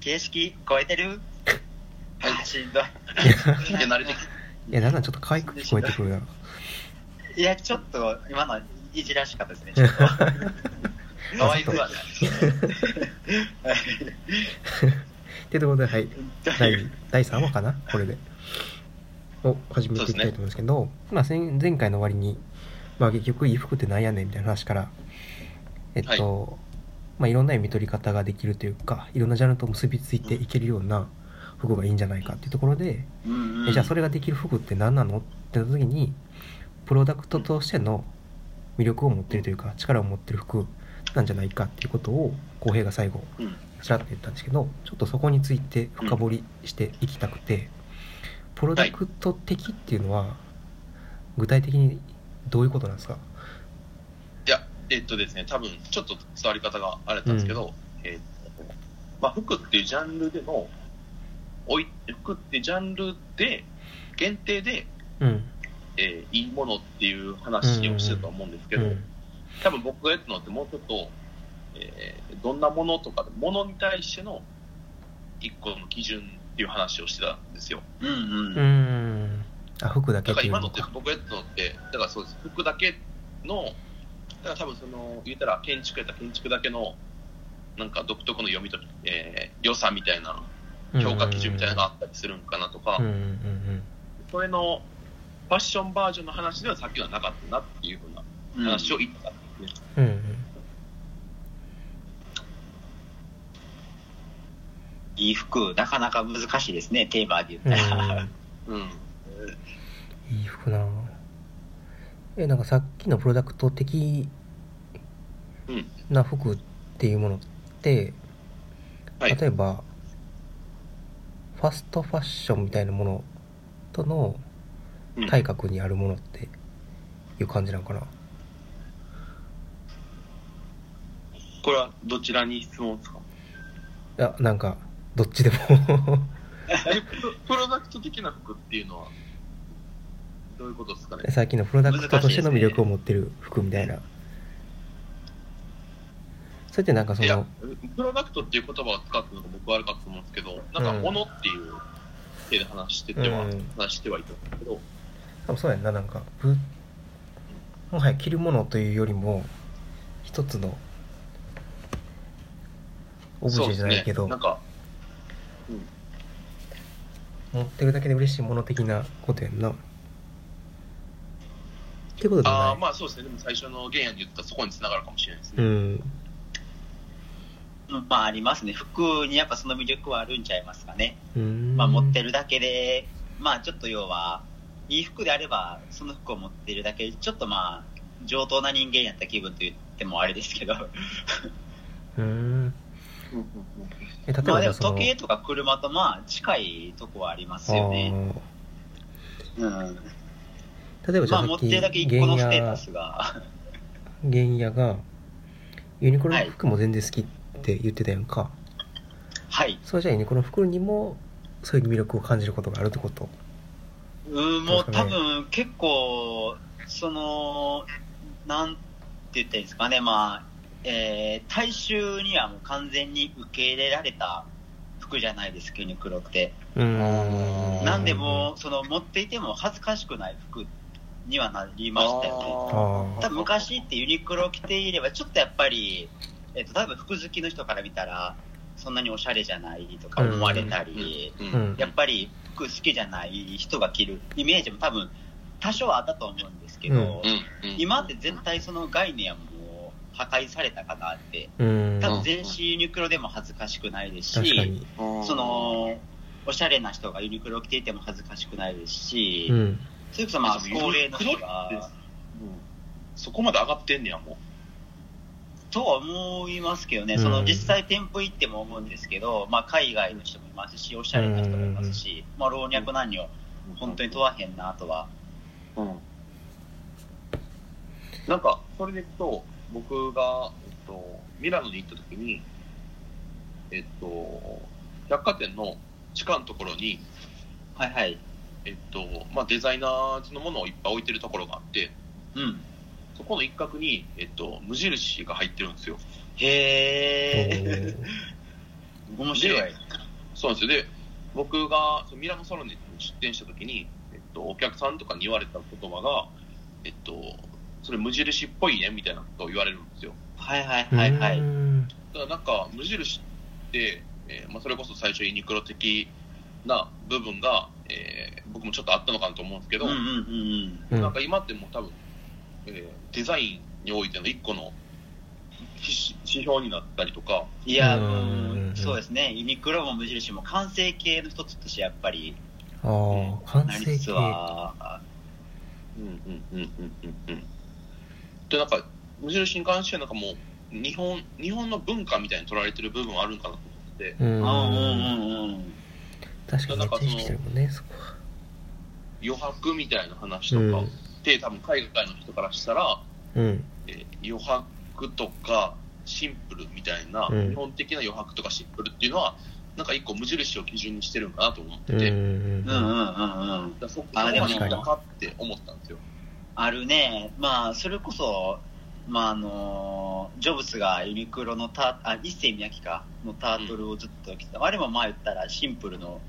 形式超えてる？はいしんどい。いや慣れてきいや、なんなんちょっと可愛く聞こえてくるやろ。いや、ちょっと、今のいじらしかったですね、ちょっと。可愛くはない。ってところで、はい。第第3話かな？これで。を始めていきたいと思うんですけど、まあ、前前回の終わりに、まあ、結局、衣服ってなんやねんみたいな話から、えっと、まあ、いろんな読み取り方ができるというか、いろんなジャンルと結びついていけるような服がいいんじゃないかっていうところで、うんえじゃあそれができる服って何なのってなった時にプロダクトとしての魅力を持ってるというか力を持ってる服なんじゃないかっていうことを浩平が最後うん。ちらっと言ったんですけどちょっとそこについて深掘りしていきたくて、プロダクト的っていうのは具体的にどういうことなんですか？えっとですね、多分ちょっと伝わり方があれなんですけど、えっと、まあ、服っていうジャンルでの、おい服っていうジャンルで、限定で、うん。えーいいものっていう話をしてると思うんですけど、うん多分僕が言ったのってもうちょっと、えーどんなものとか、ものに対しての一個の基準っていう話をしてたんですよ。うんうん。うーん。あ服だけだっていうのか。ら今のってか僕が言ったのって、だからそうです、服だけの、だから多分その、言ったら建築やったら建築だけの、なんか独特の読み取り、えー良さみたいな、評価基準みたいなのがあったりするんかなとか、うんうんうんそれのファッションバージョンの話ではさっきのはなかったなっていうふうな話を言ったんですね。うんうんいい服、なかなか難しいですね、テーマで言ったら。うん。いい服なぁえなんかさっきのプロダクト的うん。な服っていうものって、はい。例えばファストファッションみたいなものとのうん。対角にあるものっていう感じなのかな、これはどちらに質問ですか？いやなんかどっちでも。プロダクト的な服っていうのは、どういうことですかね？さっきのプロダクトとしての魅力を持ってる服みたいな、それってなんかその、プロダクトっていう言葉を使ってるのが僕は悪かったと思うんですけど、なんかうん。物っていう手で話してては、うん。話してはいたんですけど、多分そうやんななんかぶもはや着るものというよりも一つのオブジェじゃないけど、ね、なんか、持ってるだけで嬉しいもの的なことやんなってことああ、まあそうですね、でも最初の原野に言ったそこにつながるかもしれないですね。うんうんまあありますね。服にやっぱその魅力はあるんちゃいますかね。うんまあ持ってるだけで、まあちょっと要は、いい服であれば、その服を持ってるだけで、ちょっとまあ、上等な人間やった気分と言ってもあれですけど、うんえ例えまあでも時計とか車とまあ近いとこはありますよね。うん。例えばじゃまあ持っきってるだけ一個のステー原野タスが、原野がユニクロの服も全然好きって言ってたやんか、はい。それじゃあユニクロの服にもそういう魅力を感じることがあるってこと？うん、もう多分結構、その、なんて言ったらいいんですかね、まあ、えー、大衆にはもう完全に受け入れられた服じゃないですか、ユニクロって。うーん。なんでも、その持っていても恥ずかしくない服にはなりましたよね。多分昔ってユニクロ着ていれば、ちょっとやっぱり、えっ、と、多分服好きの人から見たら、そんなにおしゃれじゃないとか思われたり、やっぱり服好きじゃない人が着るイメージも多分多少あったと思うんですけど、今って絶対その概念はもう破壊されたかなって、うん。多分全身ユニクロでも恥ずかしくないですし、その、おしゃれな人がユニクロ着ていても恥ずかしくないですし、うんそれこそまあ高齢の人が、そこまで上がってんねやもとは思いますけどね、うん。その実際店舗行っても思うんですけど、まあ海外の人もいますし、おしゃれな人もいますし、まあ老若男女、う本当に問わへんなとは。うん。なんかそれでいくと僕が、えっと、ミラノに行った時にえっと百貨店の地下のところにはいはい。えっとまあ、デザイナーズのものをいっぱい置いてるところがあってうん。そこの一角に、えっと、無印が入ってるんですよへえ。面白い。そうなんですよ。で、僕がミラノサロンに出店した時に、えっと、お客さんとかに言われた言葉が、えっと、それ無印っぽいねみたいなことを言われるんですよ。はいはいはいはうい。んだからなんか無印って、えーまあ、それこそ最初ユニクロ的な部分が、えー僕もちょっとあったのかなと思うんですけど、うんうんうんうん。なんか今ってもう多分、えーデザインにおいての一個の指指標になったりとか、いや、うん。そうですね。ユニクロも無印も完成形の一つとしてやっぱり、ああ完なりつつ成形は、うんうんうんうんうんうん。で、なんか、無印に関してはなんかもう、日本、日本の文化みたいに取られてる部分はあるんかなと思ってうん。うんうんうん。確かにめっちゃ意識してるもんねそこは余白みたいな話とかうんって、多分海外の人からしたら、うんえー余白とかシンプルみたいな、うん日本的な余白とかシンプルっていうのは、なんか一個無印を基準にしてるんかなと思ってて、うんうんうんうんうんうん。だそこあでもそこまでいったかって思ったんですよ。あるね。まあ、それこそ、まああの、ジョブスがユニクロのタあ、一世三宅か、のタートルをずっと着てた。あれもまあ言ったらシンプルの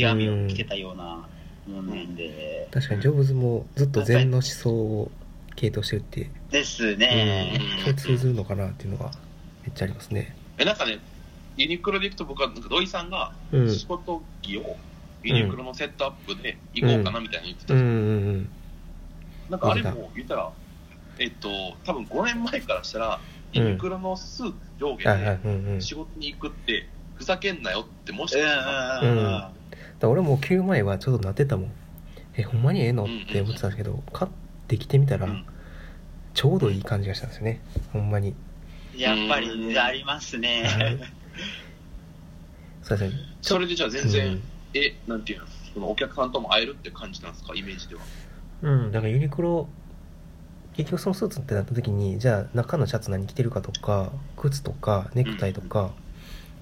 極みをたようなものなんで。確かにジョブズもずっと禅の思想を系統してるって、ですね。うん、それ通ずるのかなっていうのがめっちゃありますね。え、なんかね、ユニクロで行くと僕は、なんか土井さんがうん。仕事着をユニクロのセットアップで行こうかなみたいな言ってたうん。なんかあれも言ったら、えっと、多分5年前からしたら、ユニクロのスーツ上下で仕事に行くって、ふざけんなよって、もしうんかしたら、うんうんうん。ら俺も着る前はちょっとなってたもん。えほんまにええの？って思ってたんですけど買ってきてみたらうん。ちょうどいい感じがしたんですよね。ほんまに。やっぱりありますね。そうですね。それでじゃあ全然、うん。え、なんていうの、そのお客さんとも会えるって感じなんですか、イメージでは。うん、だからユニクロ結局そのスーツってなった時にじゃあ中のシャツ何着てるかとか靴とかネクタイとか、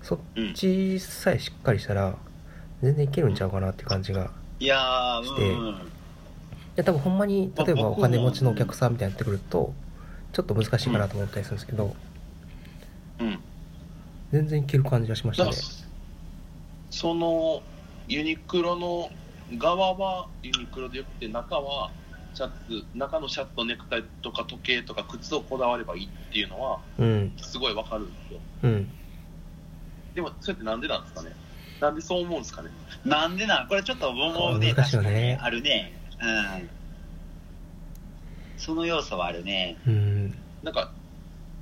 そっうん。ちさえしっかりしたら全然いけるんちゃうかなって感じがいやー、して。うんうん。いや多分ほんまに例えばまあお金持ちのお客さんみたいになってくるとちょっと難しいかなと思ったりするんですけど、うん。全然いける感じがしましたね。そのユニクロの側はユニクロでよくて中はシャツ中のシャツとネクタイとか時計とか靴をこだわればいいっていうのはうん。すごいわかるんですよ。うん。でもそれってなんでなんですかね？なんでそう思うんですかねなんでなん？これちょっと思うね。確かにあるね。うん。その要素はあるね。うんなんか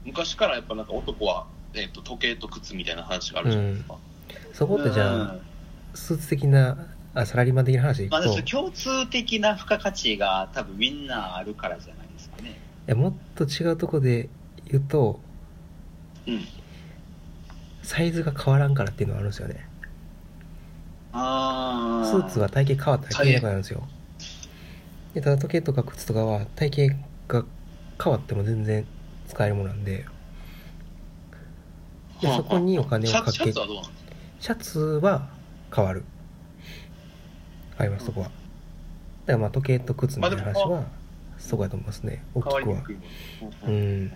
昔からやっぱなんか男は、えっと時計と靴みたいな話があるじゃないですか、そこってじゃあ、うんスーツ的なあサラリーマン的な話？まあ、共通的な付加価値が多分みんなあるからじゃないですかね。いやもっと違うとこで言うとうんサイズが変わらんからっていうのはあるんですよねあスーツは体型変わったら着れなくなるんですよ。でただ時計とか靴とかは体型が変わっても全然使えるものなんで。でそこにお金をかけツシャツはどうなんですか？シャツは変わる。変わりますそこは。だからまあ時計と靴みたいな話はそこやと思いますね。大きくは。うん。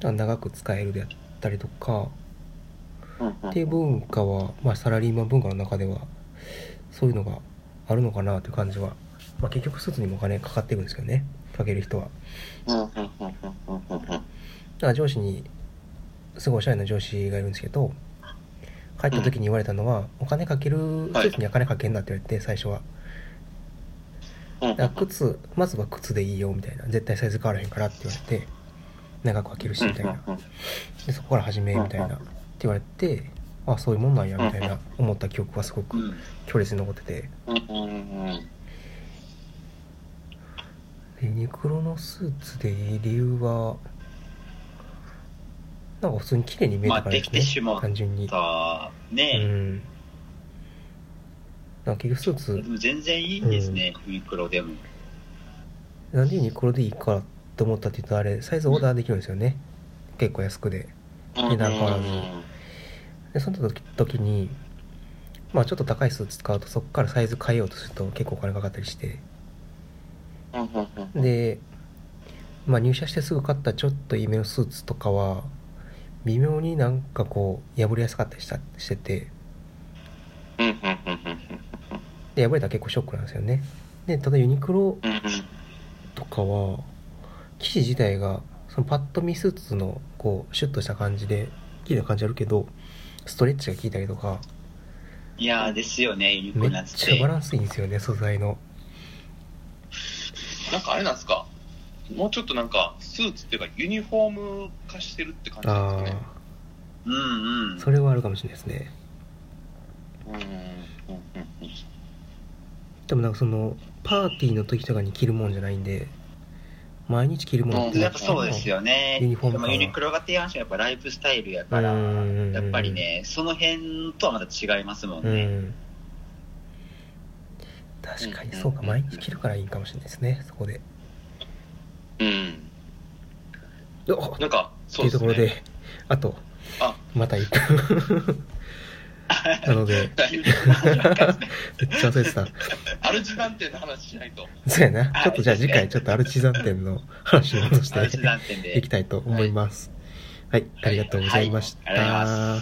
長く使えるであったりとかっていう文化は、まあ、サラリーマン文化の中ではそういうのがあるのかなという感じは、まあ、結局スーツにもお金かかっていくんですけどね。かける人は。だから上司にすごいおしゃれな上司がいるんですけど帰った時に言われたのは、お金かけるスーツには金かけんなって言われて最初は。だから靴まずは靴でいいよみたいな。絶対サイズ変わらへんからって言われて長く履けるしみたいな。でそこから始めみたいな言われてあそういうもんなんやみたいな思った記憶はすごくうん。強烈に残ってて。うんうんうん。ユニクロのスーツでいい理由はなんか普通に綺麗に見えたからですまあできてしまね。う単純に。さあ、うねん。なんか結局スーツ全然いいんですね、ユニクロでも。なんでユニクロでいいかと思ったって言うとあれサイズオーダーできるんですよね。結構安くで値段変わらず。でその時時にまあちょっと高いスーツ使うとそこからサイズ変えようとすると結構お金かかったりして。で、まあ、入社してすぐ買ったちょっといいめのスーツとかは微妙になんかこう破れやすかったりしたしてて。で破れたら結構ショックなんですよね。でただユニクロとかは生地自体がそのパッと見スーツのこうシュッとした感じで綺麗な感じあるけどストレッチが効いたりとか。いやーですよね、ユニクめっちゃバランスいいんですよね素材の。なんかあれなんですか？もうちょっとなんかスーツっていうかユニフォーム化してるって感じなんあですかね？うんうん。あ。それはあるかもしれないですね。うんうんうんうん。でもなんかそのパーティーの時とかに着るもんじゃないんで毎日着るものってやっぱそうですよね。ユニフォームユニクロが提案したやっぱライフスタイルやから、うんやっぱりね、その辺とはまた違いますもんうね。ん確かにそうか毎日着るからいいかもしれないですねそこで。うん。なんかてそですね。いううところであとあ。また1分なので。めっちゃ忘れてたアルチ団店の話しないと。そうやな。はい。ちょっとじゃあ次回ちょっとアルチザン店の話に戻していきたいと思います。はい、ありがとうございました、